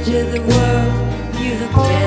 edge the world, you have